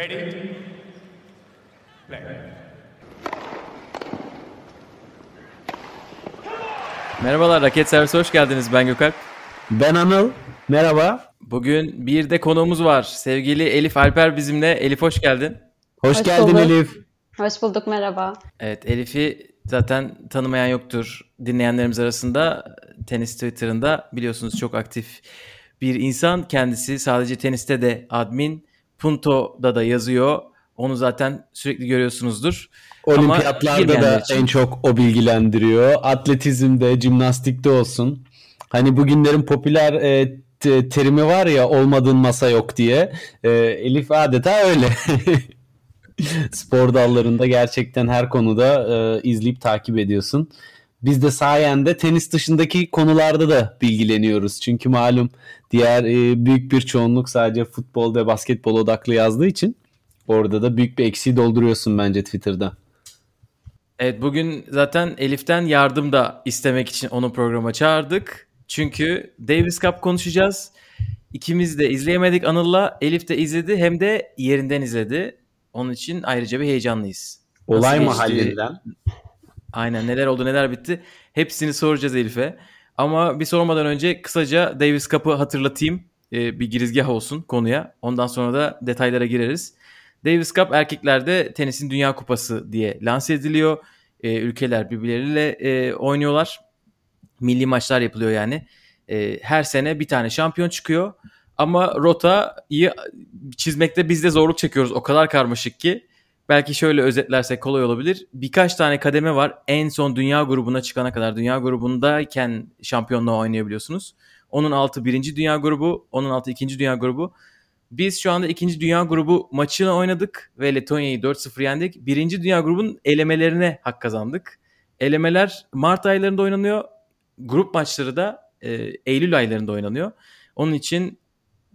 Ready? Play. Merhabalar, Raket Servisi hoş geldiniz. Ben Gökalp. Ben Anıl. Merhaba. Bugün bir de konuğumuz var. Sevgili Elif Alper bizimle. Elif hoş geldin. Hoş, Hoş geldin bulduk. Elif. Hoş bulduk merhaba. Evet, Elif'i zaten tanımayan yoktur dinleyenlerimiz arasında. Tenis Twitter'ında biliyorsunuz çok aktif bir insan. Kendisi sadece teniste de admin. Punto'da da yazıyor. Onu zaten sürekli görüyorsunuzdur. Olimpiyatlarda da için- en çok o bilgilendiriyor. Atletizmde, jimnastikte olsun. Hani bugünlerin popüler e, te- terimi var ya olmadığın masa yok diye. E, Elif adeta öyle. Spor dallarında gerçekten her konuda e, izleyip takip ediyorsun. Biz de sayende tenis dışındaki konularda da bilgileniyoruz. Çünkü malum diğer e, büyük bir çoğunluk sadece futbol ve basketbol odaklı yazdığı için orada da büyük bir eksiği dolduruyorsun bence Twitter'da. Evet bugün zaten Elif'ten yardım da istemek için onu programa çağırdık. Çünkü Davis Cup konuşacağız. İkimiz de izleyemedik Anıl'la. Elif de izledi hem de yerinden izledi. Onun için ayrıca bir heyecanlıyız. Olay mahallinden. Aynen neler oldu neler bitti. Hepsini soracağız Elif'e. Ama bir sormadan önce kısaca Davis Cup'ı hatırlatayım. Ee, bir girizgah olsun konuya. Ondan sonra da detaylara gireriz. Davis Cup erkeklerde tenisin dünya kupası diye lanse ediliyor. Ee, ülkeler birbirleriyle e, oynuyorlar. Milli maçlar yapılıyor yani. Ee, her sene bir tane şampiyon çıkıyor. Ama rotayı çizmekte biz de zorluk çekiyoruz. O kadar karmaşık ki. Belki şöyle özetlersek kolay olabilir. Birkaç tane kademe var. En son dünya grubuna çıkana kadar dünya grubundayken şampiyonluğa oynayabiliyorsunuz. Onun altı birinci dünya grubu, onun altı ikinci dünya grubu. Biz şu anda ikinci dünya grubu maçını oynadık ve Letonya'yı 4-0 yendik. Birinci dünya grubun elemelerine hak kazandık. Elemeler Mart aylarında oynanıyor. Grup maçları da e, Eylül aylarında oynanıyor. Onun için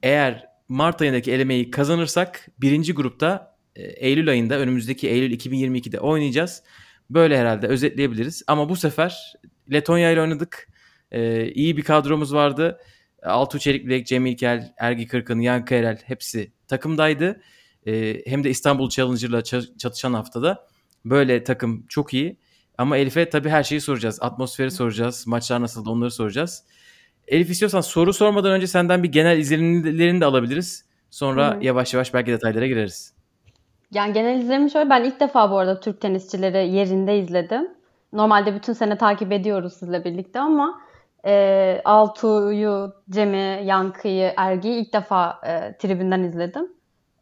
eğer Mart ayındaki elemeyi kazanırsak birinci grupta Eylül ayında önümüzdeki Eylül 2022'de oynayacağız. Böyle herhalde özetleyebiliriz. Ama bu sefer Letonya ile oynadık. E, iyi bir kadromuz vardı. Altuğ Çelikbilek, Cem İlkel, Ergi Kırkın, Yankı Erel hepsi takımdaydı. E, hem de İstanbul Challenger'la ça- çatışan haftada. Böyle takım çok iyi. Ama Elif'e tabii her şeyi soracağız. Atmosferi soracağız. Maçlar nasıldı onları soracağız. Elif istiyorsan soru sormadan önce senden bir genel izlenimlerini de alabiliriz. Sonra Hı hı. yavaş yavaş belki detaylara gireriz. Yani genel izlenim şöyle ben ilk defa bu arada Türk tenisçileri yerinde izledim. Normalde bütün sene takip ediyoruz sizle birlikte ama e, Altuğ'u, Cem'i, Yankı'yı, Ergi'yi ilk defa e, tribünden izledim.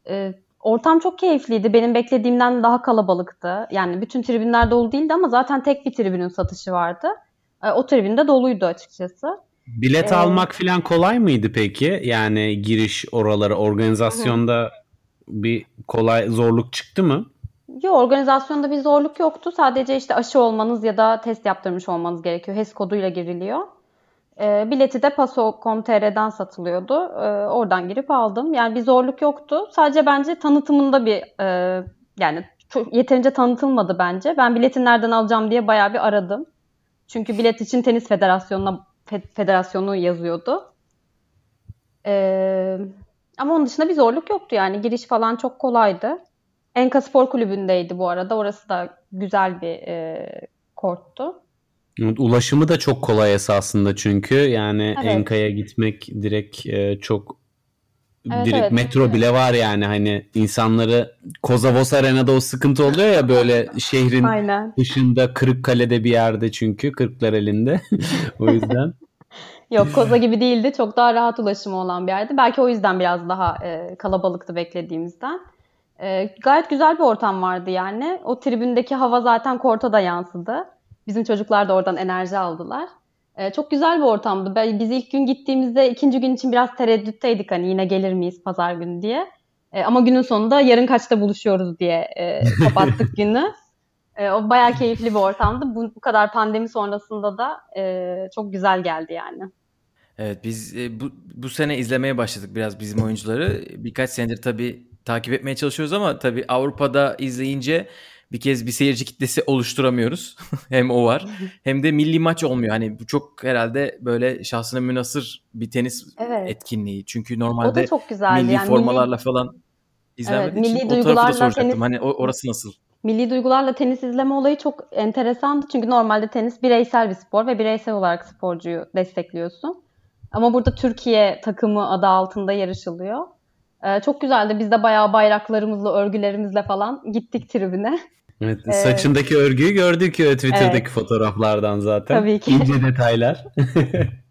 E, ortam çok keyifliydi. Benim beklediğimden daha kalabalıktı. Yani bütün tribünler dolu değildi ama zaten tek bir tribünün satışı vardı. E, o tribünde doluydu açıkçası. Bilet Ee, almak falan kolay mıydı peki? Yani giriş oralara organizasyonda bir kolay zorluk çıktı mı? Yok organizasyonda bir zorluk yoktu. Sadece işte aşı olmanız ya da test yaptırmış olmanız gerekiyor. HES koduyla giriliyor. E, bileti de Paso.com.tr'den satılıyordu. E, oradan girip aldım. Yani bir zorluk yoktu. Sadece bence tanıtımında bir e, yani çok yeterince tanıtılmadı bence. Ben biletin nereden alacağım diye bayağı bir aradım. Çünkü bilet için tenis federasyonuna fe- federasyonu yazıyordu. E, ama onun dışında bir zorluk yoktu yani. Giriş falan çok kolaydı. Enka Spor Kulübü'ndeydi bu arada. Orası da güzel bir e, korttu. Ulaşımı da çok kolay esasında çünkü yani Evet. Enka'ya gitmek direkt e, çok Evet, direkt evet. metro bile var yani hani insanları Kozavos Arena'da o sıkıntı oluyor ya böyle şehrin Aynen. dışında Kırıkkale'de bir yerde çünkü Kırklar elinde o yüzden Yok Koza gibi değildi. Çok daha rahat ulaşımı olan bir yerdi. Belki o yüzden biraz daha e, kalabalıktı beklediğimizden. E, gayet güzel bir ortam vardı yani. O tribündeki hava zaten korta da yansıdı. Bizim çocuklar da oradan enerji aldılar. E, çok güzel bir ortamdı. Biz ilk gün gittiğimizde ikinci gün için biraz tereddütteydik hani yine gelir miyiz pazar günü diye. E, ama günün sonunda yarın kaçta buluşuyoruz diye e, kapattık günü. E, o bayağı keyifli bir ortamdı. Bu, bu kadar pandemi sonrasında da e, çok güzel geldi yani. Evet biz e, bu, bu sene izlemeye başladık biraz bizim oyuncuları. Birkaç senedir tabii takip etmeye çalışıyoruz ama tabii Avrupa'da izleyince bir kez bir seyirci kitlesi oluşturamıyoruz. hem o var hem de milli maç olmuyor. Hani bu çok herhalde böyle şahsına münasır bir tenis Evet. etkinliği. Çünkü O normalde da çok güzeldi. milli yani formalarla falan izlenmediği milli için o tarafı da soracaktım. tenis- Hani o- orası nasıl? Milli duygularla tenis izleme olayı çok enteresandı. Çünkü normalde tenis bireysel bir spor ve bireysel olarak sporcuyu destekliyorsun. Ama burada Türkiye takımı adı altında yarışılıyor. Ee, çok güzeldi. Biz de bayağı bayraklarımızla, örgülerimizle falan gittik tribüne. Evet, Ee, saçındaki örgüyü gördük ya Twitter'daki Evet. fotoğraflardan zaten. Tabii ki. İnce detaylar.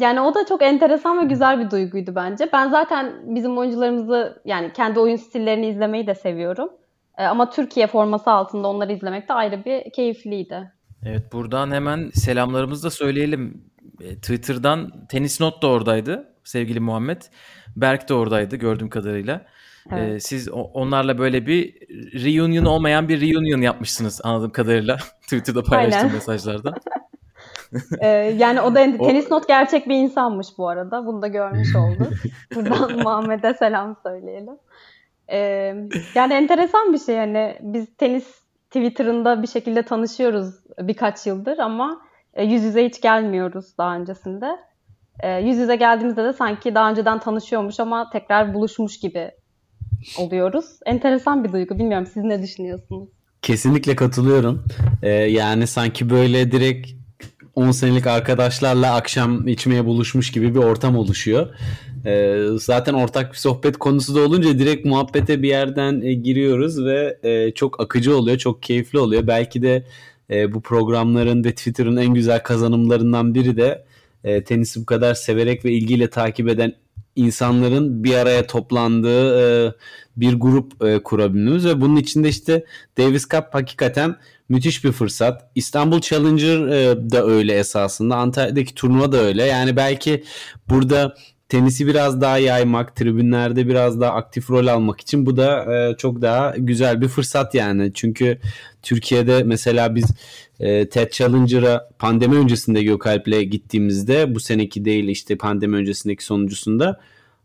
Yani o da çok enteresan ve güzel bir duyguydu bence. Ben zaten bizim oyuncularımızı yani kendi oyun stillerini izlemeyi de seviyorum. Ee, ama Türkiye forması altında onları izlemek de ayrı bir keyifliydi. Evet buradan hemen selamlarımızı da söyleyelim. E, Twitter'dan Tenis Not da oradaydı sevgili Muhammed. Berk de oradaydı gördüğüm kadarıyla. Evet. E, siz onlarla böyle bir reunion olmayan bir reunion yapmışsınız anladığım kadarıyla. Twitter'da paylaştığım Aynen. mesajlarda. Ee, yani o da tenis not gerçek bir insanmış bu arada. Bunu da görmüş olduk. Buradan Muhammed'e selam söyleyelim. Ee, yani enteresan bir şey hani biz tenis Twitter'ında bir şekilde tanışıyoruz birkaç yıldır ama e, yüz yüze hiç gelmiyoruz daha öncesinde. E, yüz yüze geldiğimizde de sanki daha önceden tanışıyormuş ama tekrar buluşmuş gibi oluyoruz. Enteresan bir duygu. Bilmiyorum siz ne düşünüyorsunuz? Kesinlikle katılıyorum. Ee, yani sanki böyle direkt 10 senelik arkadaşlarla akşam içmeye buluşmuş gibi bir ortam oluşuyor. Ee, zaten ortak bir sohbet konusu da olunca direkt muhabbete bir yerden e, giriyoruz ve e, çok akıcı oluyor, çok keyifli oluyor. Belki de e, bu programların ve Twitter'ın en güzel kazanımlarından biri de e, tenisi bu kadar severek ve ilgiyle takip eden insanların bir araya toplandığı e, bir grup e, kurabilmemiz ve bunun içinde işte Davis Cup hakikaten müthiş bir fırsat. İstanbul Challenger e, da öyle esasında. Antalya'daki turnuva da öyle. Yani belki burada tenisi biraz daha yaymak, tribünlerde biraz daha aktif rol almak için bu da e, çok daha güzel bir fırsat yani. Çünkü Türkiye'de mesela biz e, TED Challenger'a pandemi öncesinde Gökalp'le gittiğimizde bu seneki değil işte pandemi öncesindeki sonuncusunda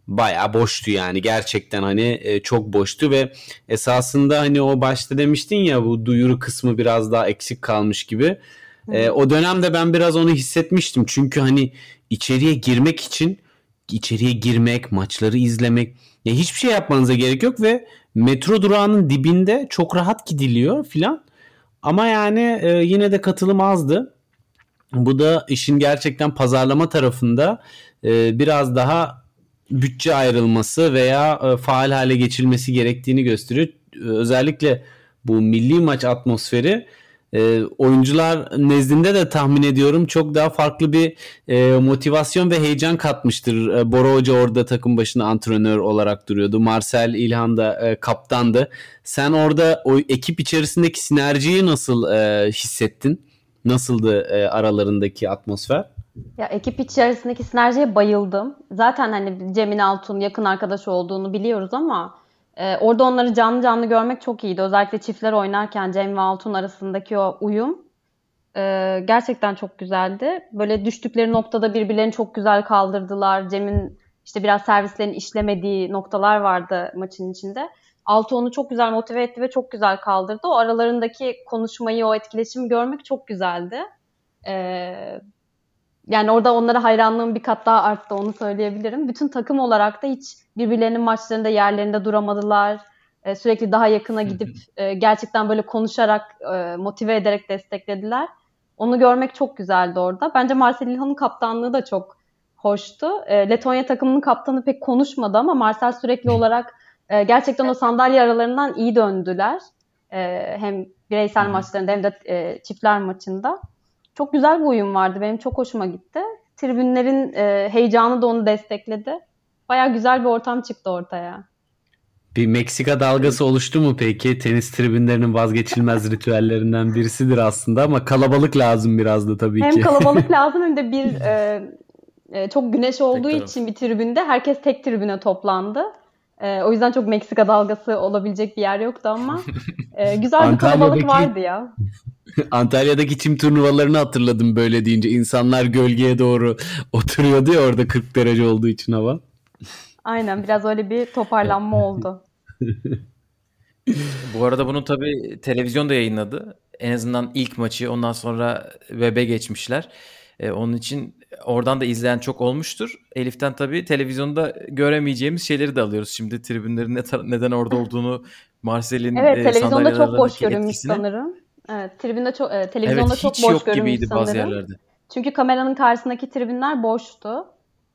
bayağı boştu yani gerçekten hani e, çok boştu ve esasında hani o başta demiştin ya bu duyuru kısmı biraz daha eksik kalmış gibi. E, o dönemde ben biraz onu hissetmiştim çünkü hani içeriye girmek için içeriye girmek, maçları izlemek ya hiçbir şey yapmanıza gerek yok ve metro durağının dibinde çok rahat gidiliyor filan. Ama yani e, yine de katılım azdı. Bu da işin gerçekten pazarlama tarafında e, biraz daha bütçe ayrılması veya e, faal hale geçilmesi gerektiğini gösteriyor. Özellikle bu milli maç atmosferi e, oyuncular nezdinde de tahmin ediyorum çok daha farklı bir e, motivasyon ve heyecan katmıştır. E, Bora Hoca orada takım başında antrenör olarak duruyordu. Marcel İlhan da e, kaptandı. Sen orada o ekip içerisindeki sinerjiyi nasıl e, hissettin? Nasıldı e, aralarındaki atmosfer? Ya ekip içerisindeki sinerjiye bayıldım. Zaten hani Cemil Altun yakın arkadaş olduğunu biliyoruz ama e, orada onları canlı canlı görmek çok iyiydi. Özellikle çiftler oynarken Cem ve Altun arasındaki o uyum e, gerçekten çok güzeldi. Böyle düştükleri noktada birbirlerini çok güzel kaldırdılar. Cem'in işte biraz servislerin işlemediği noktalar vardı maçın içinde. Altı onu çok güzel motive etti ve çok güzel kaldırdı. O aralarındaki konuşmayı, o etkileşimi görmek çok güzeldi. Ee, yani orada onlara hayranlığım bir kat daha arttı onu söyleyebilirim. Bütün takım olarak da hiç birbirlerinin maçlarında yerlerinde duramadılar. Ee, sürekli daha yakına gidip e, gerçekten böyle konuşarak, e, motive ederek desteklediler. Onu görmek çok güzeldi orada. Bence Marcel İlhan'ın kaptanlığı da çok hoştu. E, Letonya takımının kaptanı pek konuşmadı ama Marcel sürekli olarak e, gerçekten o sandalye aralarından iyi döndüler. E, hem bireysel maçlarında hem de e, çiftler maçında. Çok güzel bir uyum vardı. Benim çok hoşuma gitti. Tribünlerin e, heyecanı da onu destekledi. Baya güzel bir ortam çıktı ortaya. Bir Meksika dalgası oluştu mu peki? Tenis tribünlerinin vazgeçilmez ritüellerinden birisidir aslında ama kalabalık lazım biraz da tabii hem ki. Hem kalabalık lazım hem de bir e, e, çok güneş olduğu Tek için bir tribünde herkes tek tribüne toplandı. E, o yüzden çok Meksika dalgası olabilecek bir yer yoktu ama e, güzel bir kalabalık vardı ya. Antalya'daki çim turnuvalarını hatırladım böyle deyince. İnsanlar gölgeye doğru oturuyordu ya orada 40 derece olduğu için hava. Aynen biraz öyle bir toparlanma oldu. Bu arada bunu tabii televizyon da yayınladı. En azından ilk maçı ondan sonra web'e geçmişler. Ee, onun için oradan da izleyen çok olmuştur. Elif'ten tabii televizyonda göremeyeceğimiz şeyleri de alıyoruz. Şimdi tribünlerin ne neden orada olduğunu Marcel'in Evet, e, televizyonda çok boş görünmüş etkisini. sanırım. Evet, tribünde çok e, televizyonda evet, çok boş yok görünmüş gibiydi sanırım. bazı yerlerde. Çünkü kameranın karşısındaki tribünler boştu.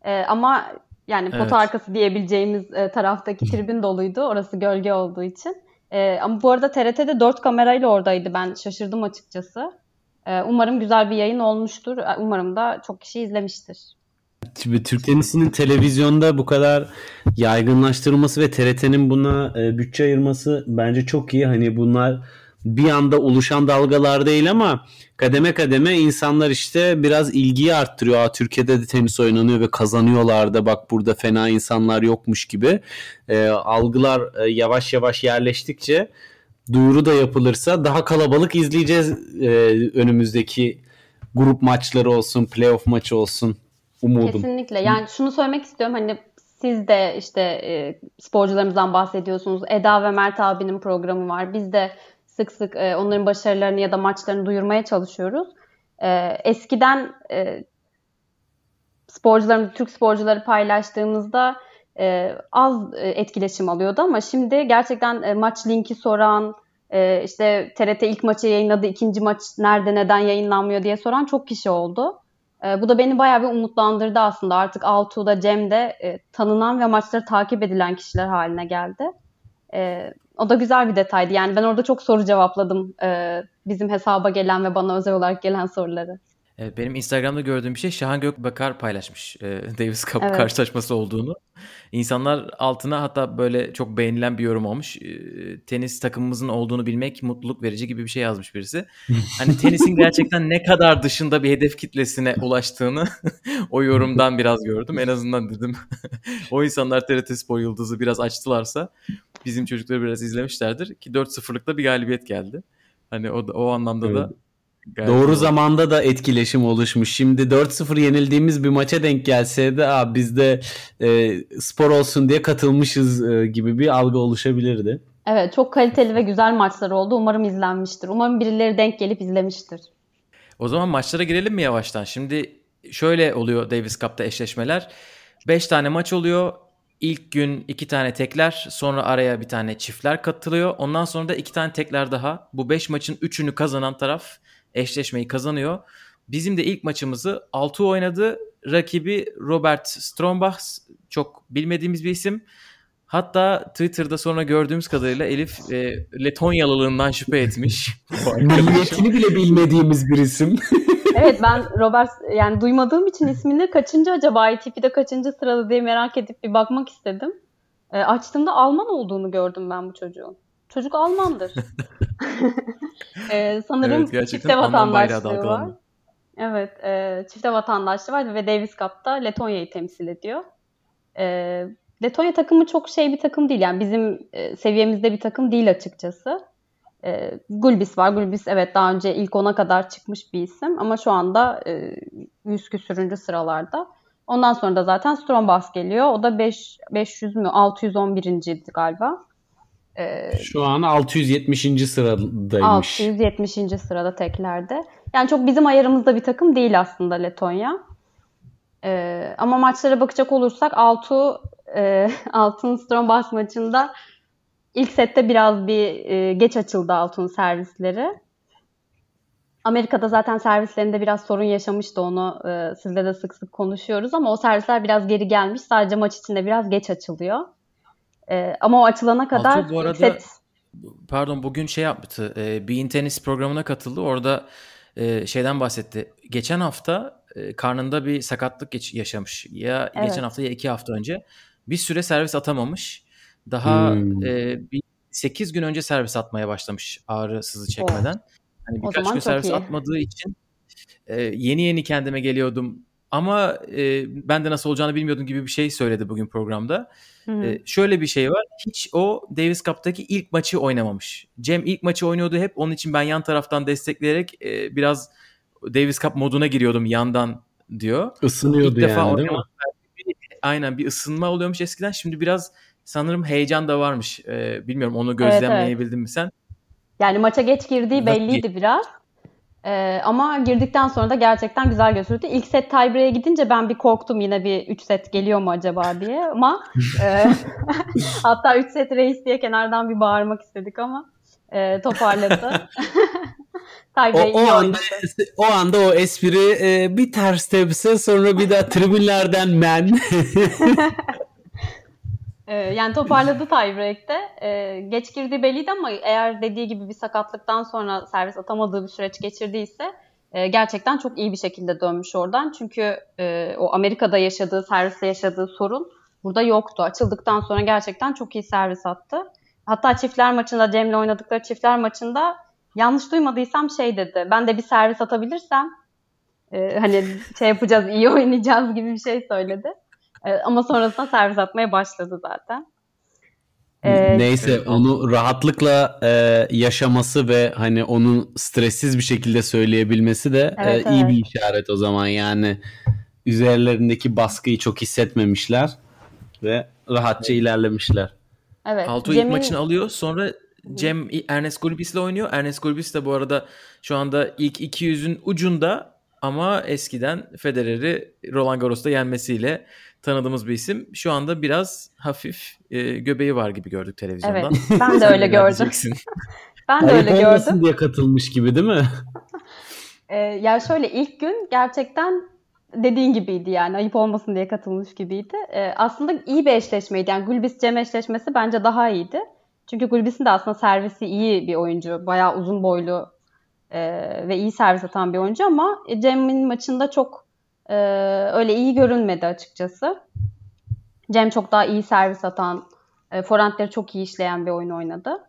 E, ama yani evet. arkası diyebileceğimiz e, taraftaki tribün doluydu. Orası gölge olduğu için. E, ama bu arada TRT'de 4 kamerayla oradaydı. Ben şaşırdım açıkçası. E, umarım güzel bir yayın olmuştur. E, umarım da çok kişi izlemiştir. Türk tenisinin televizyonda bu kadar yaygınlaştırılması ve TRT'nin buna e, bütçe ayırması bence çok iyi. Hani bunlar bir anda oluşan dalgalar değil ama kademe kademe insanlar işte biraz ilgiyi arttırıyor. Aa, Türkiye'de de tenis oynanıyor ve kazanıyorlar da bak burada fena insanlar yokmuş gibi. E, algılar e, yavaş yavaş yerleştikçe duyuru da yapılırsa daha kalabalık izleyeceğiz e, önümüzdeki grup maçları olsun, playoff maçı olsun umudum. Kesinlikle. Yani şunu söylemek istiyorum hani siz de işte e, sporcularımızdan bahsediyorsunuz. Eda ve Mert abinin programı var. Biz de sık sık e, onların başarılarını ya da maçlarını duyurmaya çalışıyoruz. E, eskiden e, sporcularımız, Türk sporcuları paylaştığımızda e, az e, etkileşim alıyordu ama şimdi gerçekten e, maç linki soran, e, işte TRT ilk maçı yayınladı, ikinci maç nerede neden yayınlanmıyor diye soran çok kişi oldu. E, bu da beni bayağı bir umutlandırdı aslında. Artık Altuğ'da, Cem'de e, tanınan ve maçları takip edilen kişiler haline geldi. E, o da güzel bir detaydı. Yani ben orada çok soru cevapladım e, bizim hesaba gelen ve bana özel olarak gelen soruları. Evet, benim Instagram'da gördüğüm bir şey Şahan Gökbakar paylaşmış e, Davis Cup evet. karşılaşması olduğunu. İnsanlar altına hatta böyle çok beğenilen bir yorum olmuş. E, tenis takımımızın olduğunu bilmek mutluluk verici gibi bir şey yazmış birisi. Hani tenisin gerçekten ne kadar dışında bir hedef kitlesine ulaştığını o yorumdan biraz gördüm. En azından dedim o insanlar TRT Spor Yıldızı biraz açtılarsa bizim çocukları biraz izlemişlerdir ki 4-0'lıkta bir galibiyet geldi. Hani o, o anlamda evet. da Gayet Doğru doğru. zamanda da etkileşim oluşmuş. Şimdi 4-0 yenildiğimiz bir maça denk gelseydi Aa, biz de e, spor olsun diye katılmışız e, gibi bir algı oluşabilirdi. Evet çok kaliteli ve güzel maçlar oldu. Umarım izlenmiştir. Umarım birileri denk gelip izlemiştir. O zaman maçlara girelim mi yavaştan? Şimdi şöyle oluyor Davis Cup'ta eşleşmeler. 5 tane maç oluyor. İlk gün 2 tane tekler, sonra araya bir tane çiftler katılıyor. Ondan sonra da 2 tane tekler daha. Bu 5 maçın 3'ünü kazanan taraf eşleşmeyi kazanıyor. Bizim de ilk maçımızı 6 oynadı. Rakibi Robert Strombach çok bilmediğimiz bir isim. Hatta Twitter'da sonra gördüğümüz kadarıyla Elif e, Letonyalılığından şüphe etmiş. Milliyetini bile bilmediğimiz bir isim. evet ben Robert yani duymadığım için ismini kaçıncı acaba ITP'de kaçıncı sırada diye merak edip bir bakmak istedim. E, açtığımda Alman olduğunu gördüm ben bu çocuğun. Çocuk Almandır. ee, sanırım evet, çifte vatandaşlığı var. Evet, e, çifte vatandaşlığı var ve Davis Cup'ta Letonya'yı temsil ediyor. E, Letonya takımı çok şey bir takım değil. Yani bizim e, seviyemizde bir takım değil açıkçası. E, Gulbis var. Gulbis evet daha önce ilk ona kadar çıkmış bir isim ama şu anda e, 100 küsürüncü sıralarda. Ondan sonra da zaten Strombas geliyor. O da 5 500 mü 611. galiba. Ee, Şu an 670. sıradaymış. 670. sırada teklerde. Yani çok bizim ayarımızda bir takım değil aslında Letonya. Ee, ama maçlara bakacak olursak Altu e, Altun Strombas maçında ilk sette biraz bir e, geç açıldı Altun servisleri. Amerika'da zaten servislerinde biraz sorun yaşamıştı onu e, sizle de sık sık konuşuyoruz ama o servisler biraz geri gelmiş. Sadece maç içinde biraz geç açılıyor. E, ama o açılana kadar Altuğ bu arada set... pardon bugün şey yaptı. E, Bean Tenis programına katıldı. Orada e, şeyden bahsetti. Geçen hafta e, karnında bir sakatlık geç, yaşamış. Ya evet. geçen hafta ya iki hafta önce. Bir süre servis atamamış. Daha hmm. e, bir 8 gün önce servis atmaya başlamış ağrı sızı çekmeden. Oh. Hani birkaç gün servis iyi. atmadığı için e, yeni yeni kendime geliyordum. Ama e, ben de nasıl olacağını bilmiyordum gibi bir şey söyledi bugün programda. Hı şöyle bir şey var. Hiç o Davis Cup'taki ilk maçı oynamamış. Cem ilk maçı oynuyordu hep. Onun için ben yan taraftan destekleyerek e, biraz Davis Cup moduna giriyordum yandan diyor. Isınıyordu ilk yani değil mi? Bir, aynen bir ısınma oluyormuş eskiden. Şimdi biraz sanırım heyecan da varmış. E, bilmiyorum onu gözlemleyebildim evet, evet. mi sen? Yani maça geç girdiği belliydi biraz. Ee, ama girdikten sonra da gerçekten güzel götürdü. İlk set tiebreak'e gidince ben bir korktum yine bir 3 set geliyor mu acaba diye ama e, hatta 3 set reis diye kenardan bir bağırmak istedik ama e, toparladı. o, o anda o anda o espri e, bir ters tepse sonra bir daha tribünlerden men. e, yani toparladı tiebreak'te. E, geç girdiği belliydi ama eğer dediği gibi bir sakatlıktan sonra servis atamadığı bir süreç geçirdiyse e, gerçekten çok iyi bir şekilde dönmüş oradan. Çünkü e, o Amerika'da yaşadığı, serviste yaşadığı sorun burada yoktu. Açıldıktan sonra gerçekten çok iyi servis attı. Hatta çiftler maçında Cem'le oynadıkları çiftler maçında yanlış duymadıysam şey dedi. Ben de bir servis atabilirsem e, hani şey yapacağız, iyi oynayacağız gibi bir şey söyledi. E, ama sonrasında servis atmaya başladı zaten. Ee, Neyse onu rahatlıkla e, yaşaması ve hani onun stressiz bir şekilde söyleyebilmesi de evet, e, iyi evet. bir işaret o zaman yani üzerlerindeki baskıyı çok hissetmemişler ve rahatça evet. ilerlemişler. Evet. Alto Cem'in... ilk maçını alıyor sonra Cem Ernest Gulbis ile oynuyor. Ernest Gulbis de bu arada şu anda ilk 200'ün ucunda ama eskiden Federer'i Roland Garros'ta yenmesiyle tanıdığımız bir isim. Şu anda biraz hafif e, göbeği var gibi gördük televizyondan. Evet ben de öyle gördüm. ben de öyle gördüm. olmasın diye katılmış gibi değil mi? ee, yani şöyle ilk gün gerçekten dediğin gibiydi yani ayıp olmasın diye katılmış gibiydi. Ee, aslında iyi bir eşleşmeydi. Yani Gulbis Cem eşleşmesi bence daha iyiydi. Çünkü Gulbis'in de aslında servisi iyi bir oyuncu. Bayağı uzun boylu e, ve iyi servis atan bir oyuncu ama Cem'in maçında çok e, öyle iyi görünmedi açıkçası. Cem çok daha iyi servis atan, e, forentleri çok iyi işleyen bir oyun oynadı.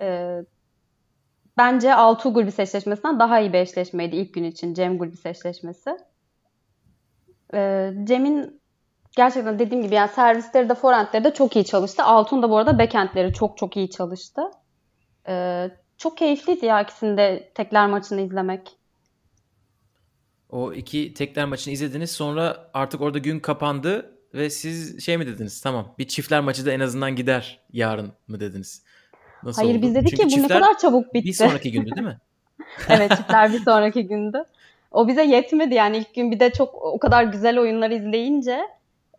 E, bence Altuğ Gulbis eşleşmesinden daha iyi bir eşleşmeydi ilk gün için Cem Gulbis eşleşmesi. E, Cem'in gerçekten dediğim gibi yani servisleri de forentleri de çok iyi çalıştı. Altun da bu arada backendleri çok çok iyi çalıştı. E, çok keyifliydi ya ikisinde tekler maçını izlemek. O iki tekler maçını izlediniz sonra artık orada gün kapandı ve siz şey mi dediniz tamam bir çiftler maçı da en azından gider yarın mı dediniz? Nasıl Hayır oldu? biz dedik Çünkü ki bu ne kadar çabuk bitti. Bir sonraki gündü değil mi? evet çiftler bir sonraki gündü. O bize yetmedi yani ilk gün bir de çok o kadar güzel oyunlar izleyince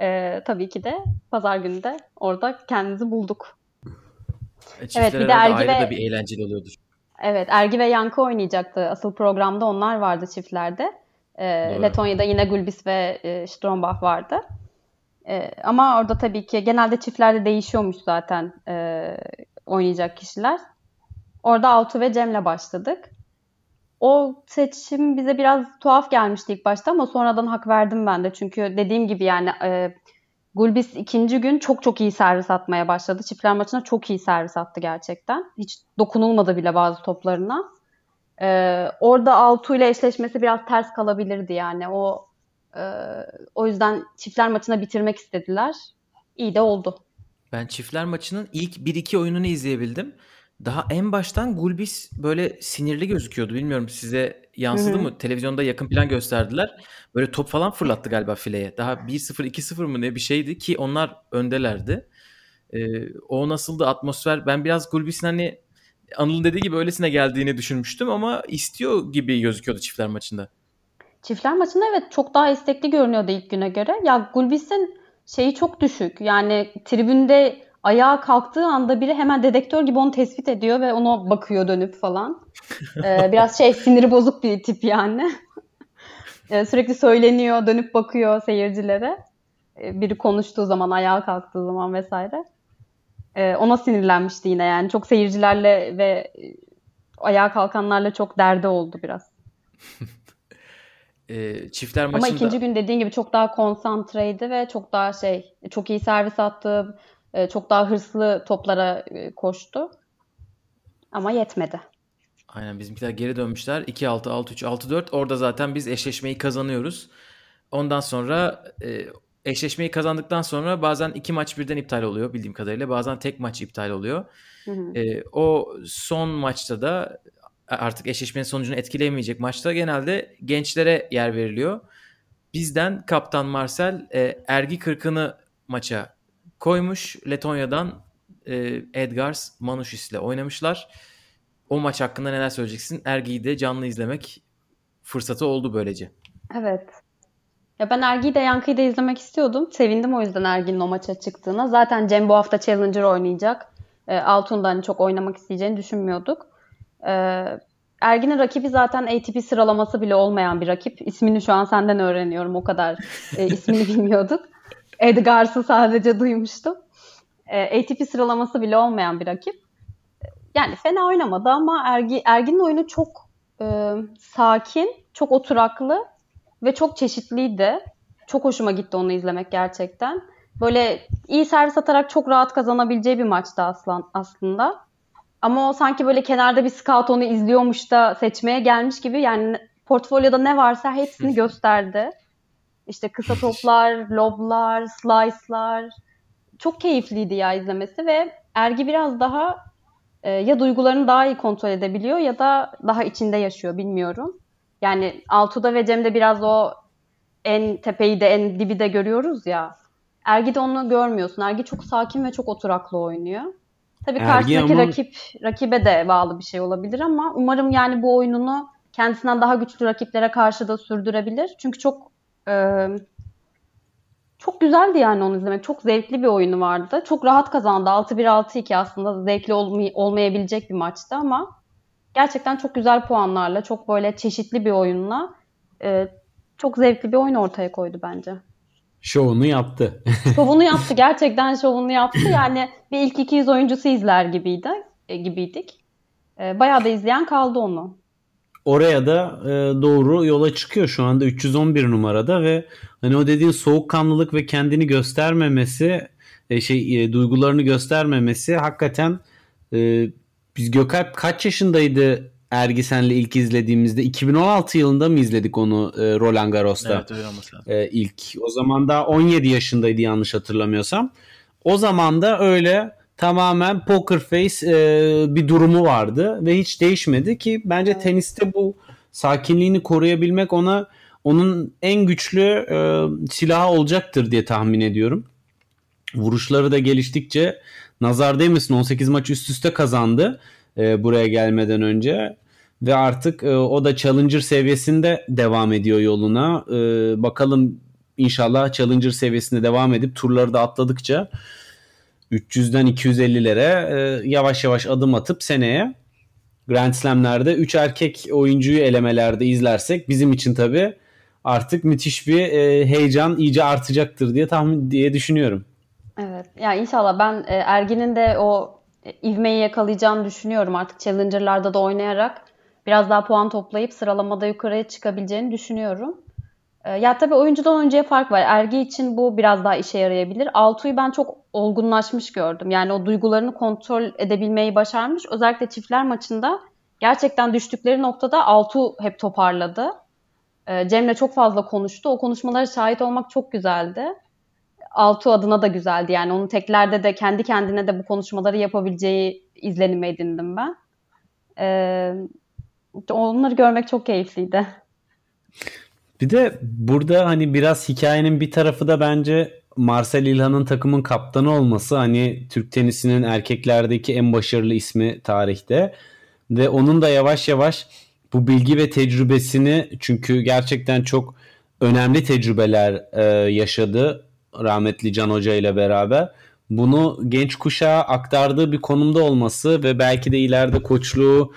e, tabii ki de pazar günü de orada kendimizi bulduk. E, evet bir de Ergi ve... bir eğlenceli oluyordur. Evet Ergi ve Yankı oynayacaktı. Asıl programda onlar vardı çiftlerde. E, Letonya'da yine Gulbis ve e, Strombach vardı. E, ama orada tabii ki genelde çiftlerde değişiyormuş zaten e, oynayacak kişiler. Orada Altu ve Cem'le başladık. O seçim bize biraz tuhaf gelmişti ilk başta ama sonradan hak verdim ben de. Çünkü dediğim gibi yani e, Gulbis ikinci gün çok çok iyi servis atmaya başladı. Çiftler maçına çok iyi servis attı gerçekten. Hiç dokunulmadı bile bazı toplarına. Ee, orada Altu ile eşleşmesi biraz ters kalabilirdi yani. O e, o yüzden çiftler maçına bitirmek istediler. İyi de oldu. Ben çiftler maçının ilk 1-2 oyununu izleyebildim. Daha en baştan Gulbis böyle sinirli gözüküyordu. Bilmiyorum size yansıdı Hı-hı. mı? Televizyonda yakın plan gösterdiler. Böyle top falan fırlattı galiba fileye. Daha 1-0 2-0 mı ne bir şeydi ki onlar öndelerdi. Ee, o nasıldı atmosfer? Ben biraz Gulbis'in hani Anıl'ın dediği gibi öylesine geldiğini düşünmüştüm ama istiyor gibi gözüküyordu çiftler maçında. Çiftler maçında evet çok daha istekli görünüyordu ilk güne göre. Ya Gulbis'in şeyi çok düşük. Yani tribünde ayağa kalktığı anda biri hemen dedektör gibi onu tespit ediyor ve ona bakıyor dönüp falan. Ee, biraz şey siniri bozuk bir tip yani. ee, sürekli söyleniyor, dönüp bakıyor seyircilere. Ee, biri konuştuğu zaman, ayağa kalktığı zaman vesaire. Ee, ona sinirlenmişti yine yani. Çok seyircilerle ve ayağa kalkanlarla çok derdi oldu biraz. e, çiftler maçında... Ama ikinci gün dediğin gibi çok daha konsantreydi ve çok daha şey, çok iyi servis attı e, çok daha hırslı toplara e, koştu. Ama yetmedi. Aynen bizimkiler geri dönmüşler. 2-6, 6-3, 6-4. Orada zaten biz eşleşmeyi kazanıyoruz. Ondan sonra e, eşleşmeyi kazandıktan sonra bazen iki maç birden iptal oluyor bildiğim kadarıyla. Bazen tek maç iptal oluyor. Hı hı. E, o son maçta da artık eşleşmenin sonucunu etkileyemeyecek maçta genelde gençlere yer veriliyor. Bizden kaptan Marcel e, Ergi Kırkın'ı maça koymuş. Letonya'dan e, Edgars Manuşis ile oynamışlar. O maç hakkında neler söyleyeceksin? Ergi'yi de canlı izlemek fırsatı oldu böylece. Evet. Ya ben Ergi'yi de Yankı'yı da izlemek istiyordum. Sevindim o yüzden Ergi'nin o maça çıktığına. Zaten Cem bu hafta Challenger oynayacak. E, Altun'da hani çok oynamak isteyeceğini düşünmüyorduk. E, Ergin'in rakibi zaten ATP sıralaması bile olmayan bir rakip. İsmini şu an senden öğreniyorum. O kadar e, ismini bilmiyorduk. Edgars'ı sadece duymuştum. E, ATP sıralaması bile olmayan bir rakip. Yani fena oynamadı ama Ergi, Ergin'in oyunu çok e, sakin, çok oturaklı ve çok çeşitliydi. Çok hoşuma gitti onu izlemek gerçekten. Böyle iyi servis atarak çok rahat kazanabileceği bir maçtı aslan, aslında. Ama o sanki böyle kenarda bir scout onu izliyormuş da seçmeye gelmiş gibi yani portfolyoda ne varsa hepsini gösterdi. İşte kısa toplar, loblar, slice'lar. Çok keyifliydi ya izlemesi ve Ergi biraz daha e, ya duygularını daha iyi kontrol edebiliyor ya da daha içinde yaşıyor bilmiyorum. Yani Altuğ'da ve Cem'de biraz o en tepeyi de en dibi de görüyoruz ya. Ergi'de onu görmüyorsun. Ergi çok sakin ve çok oturaklı oynuyor. Tabii Ergi karşısındaki ama- rakip rakibe de bağlı bir şey olabilir ama umarım yani bu oyununu kendisinden daha güçlü rakiplere karşı da sürdürebilir. Çünkü çok e, çok güzeldi yani onu izlemek. Çok zevkli bir oyunu vardı. Çok rahat kazandı. 6-1 6-2 aslında zevkli olmay- olmayabilecek bir maçtı ama gerçekten çok güzel puanlarla, çok böyle çeşitli bir oyunla e, çok zevkli bir oyun ortaya koydu bence. Şovunu yaptı. Şovunu yaptı. Gerçekten şovunu yaptı. Yani bir ilk 200 oyuncusu izler gibiydi, e, gibiydik. E, bayağı da izleyen kaldı onu. Oraya da e, doğru yola çıkıyor şu anda 311 numarada ve hani o dediğin soğukkanlılık ve kendini göstermemesi e, şey e, duygularını göstermemesi hakikaten e, biz Gökalp kaç yaşındaydı Ergisen'le ilk izlediğimizde 2016 yılında mı izledik onu e, Roland Garros'ta? Evet öyle olması lazım. e, ilk. O zaman da 17 yaşındaydı yanlış hatırlamıyorsam. O zaman da öyle tamamen poker face e, bir durumu vardı ve hiç değişmedi ki bence teniste bu sakinliğini koruyabilmek ona onun en güçlü e, silahı olacaktır diye tahmin ediyorum. Vuruşları da geliştikçe nazar değmesin 18 maç üst üste kazandı e, buraya gelmeden önce ve artık e, o da Challenger seviyesinde devam ediyor yoluna. E, bakalım inşallah Challenger seviyesinde devam edip turları da atladıkça 300'den 250'lere e, yavaş yavaş adım atıp seneye Grand Slam'lerde 3 erkek oyuncuyu elemelerde izlersek bizim için tabii artık müthiş bir e, heyecan iyice artacaktır diye tahmin diye düşünüyorum. Evet. Ya inşallah ben e, Ergin'in de o e, ivmeyi yakalayacağını düşünüyorum. Artık Challenger'larda da oynayarak biraz daha puan toplayıp sıralamada yukarıya çıkabileceğini düşünüyorum. E, ya tabii oyuncudan oyuncuya fark var. Ergi için bu biraz daha işe yarayabilir. Altuğ'u ben çok olgunlaşmış gördüm. Yani o duygularını kontrol edebilmeyi başarmış. Özellikle çiftler maçında gerçekten düştükleri noktada Altuğ hep toparladı. Cem'le çok fazla konuştu. O konuşmalara şahit olmak çok güzeldi. Altuğ adına da güzeldi. Yani onun teklerde de kendi kendine de bu konuşmaları yapabileceği izlenimi edindim ben. Ee, onları görmek çok keyifliydi. Bir de burada hani biraz hikayenin bir tarafı da bence Marcel İlhan'ın takımın kaptanı olması hani Türk tenisinin erkeklerdeki en başarılı ismi tarihte ve onun da yavaş yavaş bu bilgi ve tecrübesini çünkü gerçekten çok önemli tecrübeler e, yaşadı rahmetli Can Hoca ile beraber. Bunu genç kuşağa aktardığı bir konumda olması ve belki de ileride koçluğu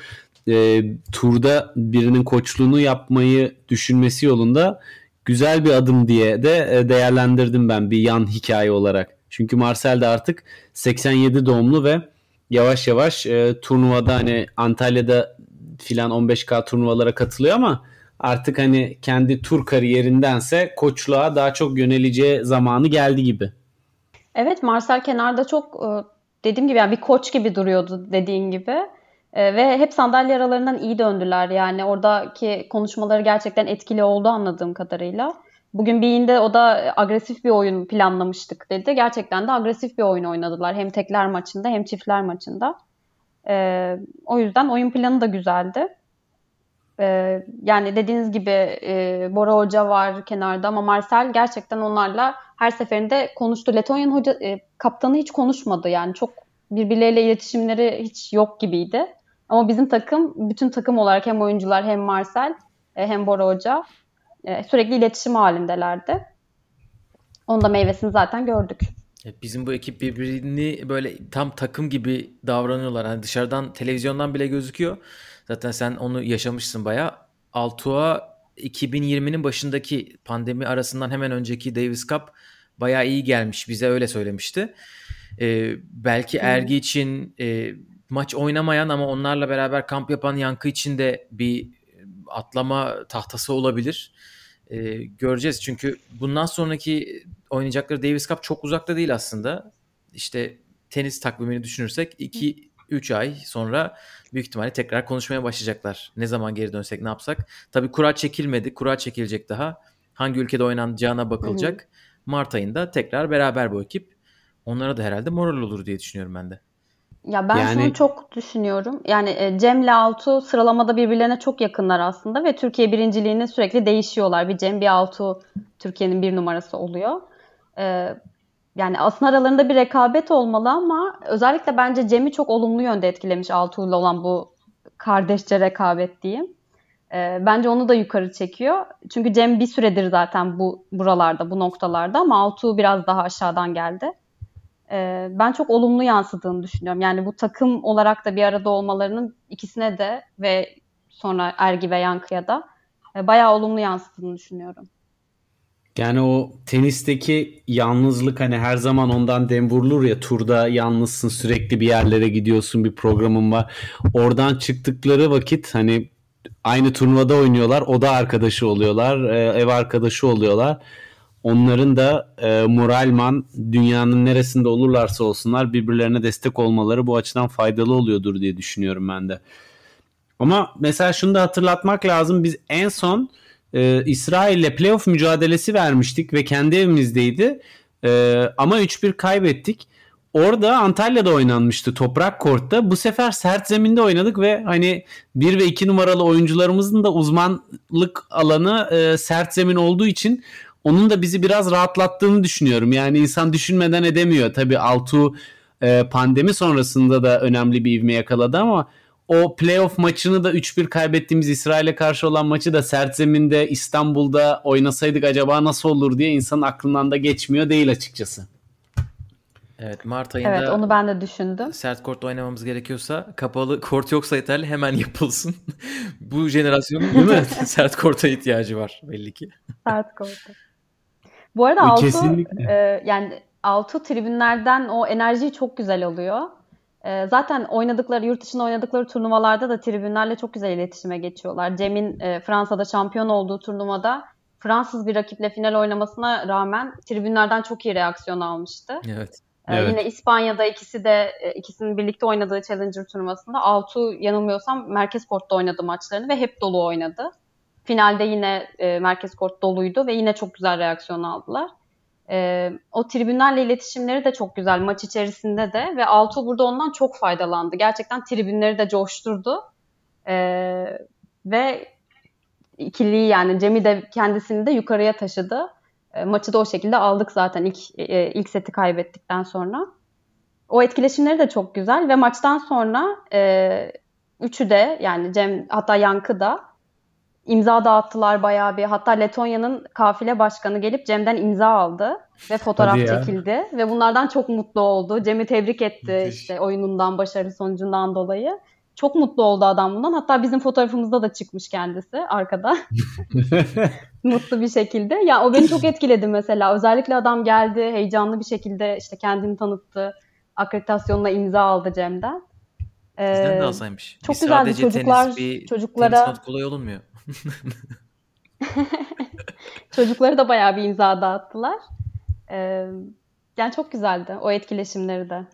e, turda birinin koçluğunu yapmayı düşünmesi yolunda güzel bir adım diye de e, değerlendirdim ben bir yan hikaye olarak. Çünkü Marcel de artık 87 doğumlu ve yavaş yavaş e, turnuvada hani Antalya'da filan 15K turnuvalara katılıyor ama artık hani kendi tur kariyerindense koçluğa daha çok yöneleceği zamanı geldi gibi. Evet Marcel kenarda çok e, dediğim gibi yani bir koç gibi duruyordu dediğin gibi. E, ve hep sandalye aralarından iyi döndüler. Yani oradaki konuşmaları gerçekten etkili oldu anladığım kadarıyla. Bugün Bey'inde o da agresif bir oyun planlamıştık dedi. Gerçekten de agresif bir oyun oynadılar. Hem tekler maçında hem çiftler maçında. E, o yüzden oyun planı da güzeldi. E, yani dediğiniz gibi e, Bora Hoca var kenarda ama Marcel gerçekten onlarla her seferinde konuştu. Letonya'nın hoca, e, kaptanı hiç konuşmadı. Yani çok birbirleriyle iletişimleri hiç yok gibiydi. Ama bizim takım bütün takım olarak hem oyuncular hem Marcel e, hem Bora Hoca e, sürekli iletişim halindelerdi. Onun da meyvesini zaten gördük. Bizim bu ekip birbirini böyle tam takım gibi davranıyorlar. Hani dışarıdan televizyondan bile gözüküyor. Zaten sen onu yaşamışsın bayağı. Altua 2020'nin başındaki pandemi arasından hemen önceki Davis Cup bayağı iyi gelmiş. Bize öyle söylemişti. Ee, belki Ergi için e, maç oynamayan ama onlarla beraber kamp yapan Yankı için de bir atlama tahtası olabilir. Ee, göreceğiz çünkü bundan sonraki oynayacakları Davis Cup çok uzakta değil aslında. İşte tenis takvimini düşünürsek 2-3 ay sonra büyük ihtimalle tekrar konuşmaya başlayacaklar. Ne zaman geri dönsek ne yapsak. Tabii kura çekilmedi. Kura çekilecek daha. Hangi ülkede oynanacağına bakılacak. Hı hı. Mart ayında tekrar beraber bu ekip. Onlara da herhalde moral olur diye düşünüyorum ben de. Ya ben yani... şunu çok düşünüyorum. Yani e, Cem'le Altu sıralamada birbirlerine çok yakınlar aslında ve Türkiye birinciliğini sürekli değişiyorlar. Bir Cem bir Altu Türkiye'nin bir numarası oluyor. Ee, yani aslında aralarında bir rekabet olmalı ama özellikle bence Cem'i çok olumlu yönde etkilemiş Altuğ'la olan bu kardeşçe rekabet diyeyim. Ee, bence onu da yukarı çekiyor. Çünkü Cem bir süredir zaten bu buralarda, bu noktalarda ama Altuğ biraz daha aşağıdan geldi. Ee, ben çok olumlu yansıdığını düşünüyorum. Yani bu takım olarak da bir arada olmalarının ikisine de ve sonra Ergi ve Yankı'ya da e, bayağı olumlu yansıdığını düşünüyorum. Yani o tenisteki yalnızlık hani her zaman ondan dem vurulur ya turda yalnızsın sürekli bir yerlere gidiyorsun bir programın var. Oradan çıktıkları vakit hani aynı turnuvada oynuyorlar o da arkadaşı oluyorlar e, ev arkadaşı oluyorlar. Onların da e, moralman dünyanın neresinde olurlarsa olsunlar birbirlerine destek olmaları bu açıdan faydalı oluyordur diye düşünüyorum ben de. Ama mesela şunu da hatırlatmak lazım biz en son e, İsrail'le playoff mücadelesi vermiştik ve kendi evimizdeydi. E, ama 3-1 kaybettik. Orada Antalya'da oynanmıştı toprak kortta. Bu sefer sert zeminde oynadık ve hani 1 ve 2 numaralı oyuncularımızın da uzmanlık alanı e, sert zemin olduğu için onun da bizi biraz rahatlattığını düşünüyorum. Yani insan düşünmeden edemiyor. Tabii Altu e, pandemi sonrasında da önemli bir ivme yakaladı ama o playoff maçını da 3-1 kaybettiğimiz İsrail'e karşı olan maçı da sert zeminde İstanbul'da oynasaydık acaba nasıl olur diye insanın aklından da geçmiyor değil açıkçası. Evet Mart ayında Evet onu ben de düşündüm. Sert kortta oynamamız gerekiyorsa kapalı kort yoksa yeterli hemen yapılsın. Bu jenerasyonun değil mi? sert korta ihtiyacı var belli ki. Sert korta. Bu arada Altu e, yani Altu tribünlerden o enerjiyi çok güzel alıyor. E, zaten oynadıkları, yurt dışında oynadıkları turnuvalarda da tribünlerle çok güzel iletişime geçiyorlar. Cem'in e, Fransa'da şampiyon olduğu turnuvada Fransız bir rakiple final oynamasına rağmen tribünlerden çok iyi reaksiyon almıştı. Evet. Ee, evet. Yine İspanya'da ikisi de e, ikisinin birlikte oynadığı Challenger turnuvasında Altu yanılmıyorsam merkez kortta oynadı maçlarını ve hep dolu oynadı. Finalde yine e, merkez kort doluydu ve yine çok güzel reaksiyon aldılar. E, o tribünlerle iletişimleri de çok güzel maç içerisinde de ve Altuğ burada ondan çok faydalandı. Gerçekten tribünleri de coşturdu. E, ve ikiliyi yani Cem'i de kendisini de yukarıya taşıdı. E, maçı da o şekilde aldık zaten ilk e, ilk seti kaybettikten sonra. O etkileşimleri de çok güzel ve maçtan sonra e, üçü de yani Cem hatta Yankı da imza dağıttılar bayağı bir. Hatta Letonya'nın kafile başkanı gelip Cem'den imza aldı ve fotoğraf çekildi ve bunlardan çok mutlu oldu. Cem'i tebrik etti Müthiş. işte oyunundan, başarı sonucundan dolayı. Çok mutlu oldu adam bundan. Hatta bizim fotoğrafımızda da çıkmış kendisi arkada. mutlu bir şekilde. Ya o beni çok etkiledi mesela. Özellikle adam geldi, heyecanlı bir şekilde işte kendini tanıttı. Akreditasyonla imza aldı Cem'den. Ee, Bizden de alsaymış. Çok Biz güzeldi çocuklar tenis, bir çocuklara tenis kolay olunmuyor. Çocukları da bayağı bir imza dağıttılar. Ee, yani çok güzeldi o etkileşimleri de.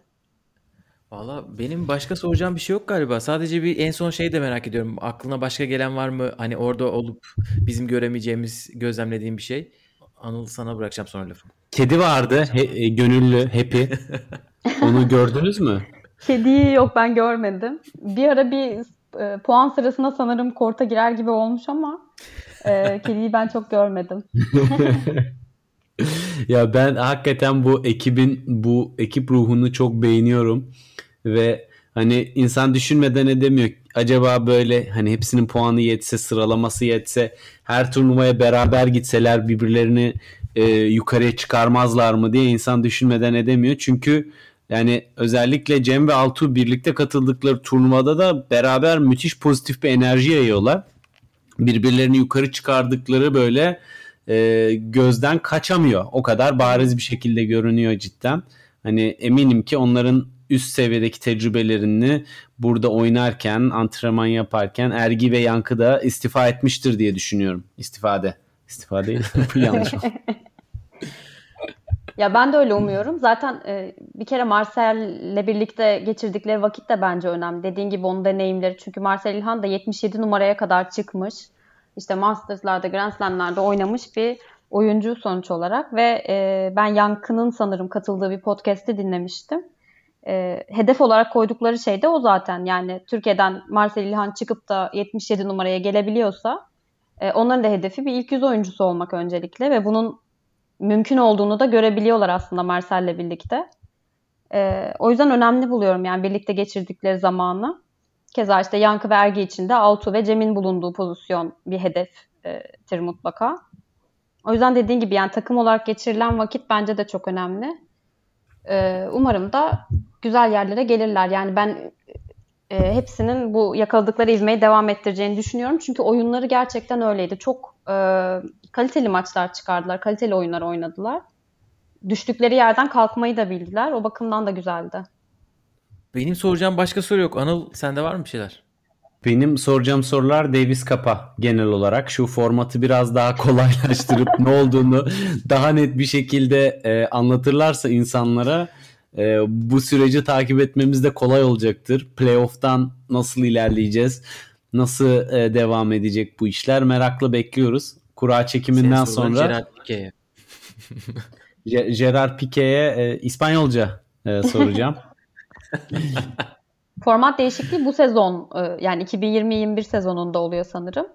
Valla benim başka soracağım bir şey yok galiba. Sadece bir en son şey de merak ediyorum. Aklına başka gelen var mı? Hani orada olup bizim göremeyeceğimiz, gözlemlediğim bir şey. Anıl sana bırakacağım sonra lafı. Kedi vardı. He, e, gönüllü, happy. Onu gördünüz mü? Kediyi yok ben görmedim. Bir ara bir e, puan sırasında sanırım korta girer gibi olmuş ama e, kediyi ben çok görmedim. ya ben hakikaten bu ekibin bu ekip ruhunu çok beğeniyorum ve hani insan düşünmeden edemiyor. acaba böyle hani hepsinin puanı yetse sıralaması yetse her turnuvaya beraber gitseler birbirlerini e, yukarıya çıkarmazlar mı diye insan düşünmeden edemiyor. Çünkü yani özellikle Cem ve Altuğ birlikte katıldıkları turnuvada da beraber müthiş pozitif bir enerji yayıyorlar. Birbirlerini yukarı çıkardıkları böyle e, gözden kaçamıyor. O kadar bariz bir şekilde görünüyor cidden. Hani eminim ki onların üst seviyedeki tecrübelerini burada oynarken, antrenman yaparken Ergi ve Yankı da istifa etmiştir diye düşünüyorum. İstifade. İstifa değil. Yanlış? Ya ben de öyle umuyorum. Zaten e, bir kere Marcel'le birlikte geçirdikleri vakit de bence önemli. Dediğin gibi onun deneyimleri. Çünkü Marcel İlhan da 77 numaraya kadar çıkmış. İşte Masters'larda, Grand Slam'larda oynamış bir oyuncu sonuç olarak. Ve e, ben Yankı'nın sanırım katıldığı bir podcast'i dinlemiştim. E, hedef olarak koydukları şey de o zaten. Yani Türkiye'den Marcel İlhan çıkıp da 77 numaraya gelebiliyorsa e, onların da hedefi bir ilk yüz oyuncusu olmak öncelikle ve bunun mümkün olduğunu da görebiliyorlar aslında Marcel'le birlikte. E, o yüzden önemli buluyorum yani birlikte geçirdikleri zamanı. Keza işte Yankı ve Ergi için de Altu ve Cem'in bulunduğu pozisyon bir hedeftir mutlaka. O yüzden dediğin gibi yani takım olarak geçirilen vakit bence de çok önemli. E, umarım da güzel yerlere gelirler. Yani ben e, hepsinin bu yakaladıkları ivmeyi devam ettireceğini düşünüyorum. Çünkü oyunları gerçekten öyleydi. Çok e, kaliteli maçlar çıkardılar. Kaliteli oyunlar oynadılar. Düştükleri yerden kalkmayı da bildiler. O bakımdan da güzeldi. Benim soracağım başka soru yok. Anıl sende var mı bir şeyler? Benim soracağım sorular Davis Kapa genel olarak. Şu formatı biraz daha kolaylaştırıp ne olduğunu daha net bir şekilde e, anlatırlarsa insanlara e, bu süreci takip etmemiz de kolay olacaktır. Playoff'tan nasıl ilerleyeceğiz? Nasıl e, devam edecek bu işler? Merakla bekliyoruz. Kura çekiminden sonra Gerard Pique'ye. Gerard Pique'ye e, İspanyolca e, soracağım. Format değişikliği bu sezon e, yani 2020-21 sezonunda oluyor sanırım.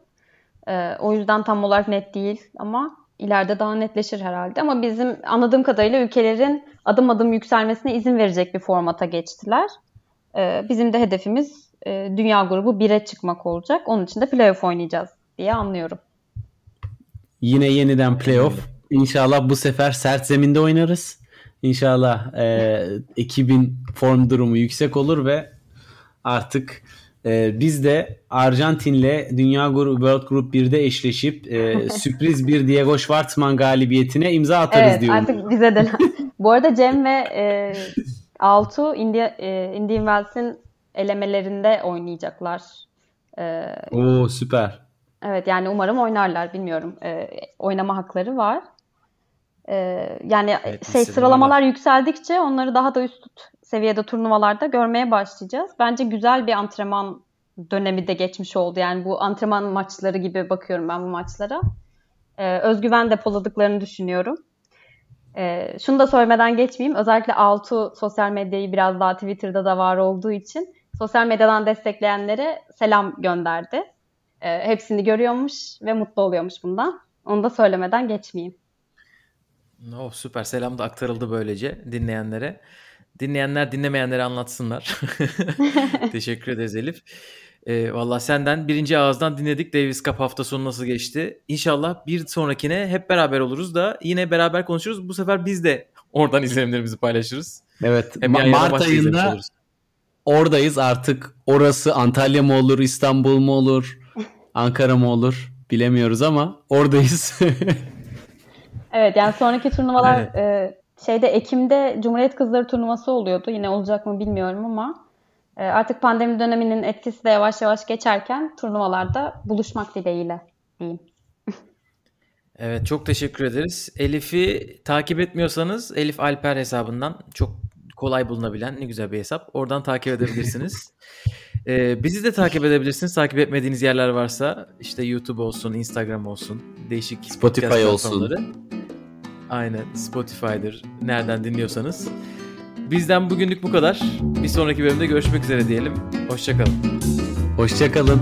E, o yüzden tam olarak net değil ama ileride daha netleşir herhalde. Ama bizim anladığım kadarıyla ülkelerin adım adım yükselmesine izin verecek bir formata geçtiler. E, bizim de hedefimiz dünya grubu 1'e çıkmak olacak. Onun için de playoff oynayacağız diye anlıyorum. Yine yeniden playoff. İnşallah bu sefer sert zeminde oynarız. İnşallah e, ekibin form durumu yüksek olur ve artık e, biz de Arjantin'le Dünya Grup World Group 1'de eşleşip e, sürpriz bir Diego Schwartzman galibiyetine imza atarız evet, diyorum. Artık bize de. Bu arada Cem ve e, Altu India, e, Indian Wells'in elemelerinde oynayacaklar. E, Oo süper. Evet yani umarım oynarlar bilmiyorum. E, oynama hakları var. E, yani Evet, şey sıralamalar var. yükseldikçe onları daha da üst seviyede turnuvalarda görmeye başlayacağız. Bence güzel bir antrenman dönemi de geçmiş oldu. Yani bu antrenman maçları gibi bakıyorum ben bu maçlara. E, özgüven depoladıklarını düşünüyorum. E, şunu da söylemeden geçmeyeyim. Özellikle Altu sosyal medyayı biraz daha Twitter'da da var olduğu için sosyal medyadan destekleyenlere selam gönderdi. E, hepsini görüyormuş ve mutlu oluyormuş bundan. Onu da söylemeden geçmeyeyim. Oh, süper. Selam da aktarıldı böylece dinleyenlere. Dinleyenler dinlemeyenlere anlatsınlar. Teşekkür ederiz Elif. E, Valla senden birinci ağızdan dinledik Davis Cup hafta sonu nasıl geçti. İnşallah bir sonrakine hep beraber oluruz da yine beraber konuşuruz. Bu sefer biz de oradan izlenimlerimizi paylaşırız. Evet. Hem Ma- Mart ayında. Oradayız artık. Orası Antalya mı olur, İstanbul mu olur, Ankara mı olur bilemiyoruz ama oradayız. Evet yani sonraki turnuvalar e, şeyde Ekim'de Cumhuriyet Kızları turnuvası oluyordu. Yine olacak mı bilmiyorum ama e, artık pandemi döneminin etkisi de yavaş yavaş geçerken turnuvalarda buluşmak dileğiyle diyeyim. Evet çok teşekkür ederiz. Elif'i takip etmiyorsanız Elif Alper hesabından çok kolay bulunabilen ne güzel bir hesap. Oradan takip edebilirsiniz. Ee, bizi de takip edebilirsiniz. Takip etmediğiniz yerler varsa işte YouTube olsun, Instagram olsun, değişik Spotify olsun. Aynen Spotify'dır. Nereden dinliyorsanız. Bizden bugünlük bu kadar. Bir sonraki bölümde görüşmek üzere diyelim. Hoşçakalın. Hoşçakalın.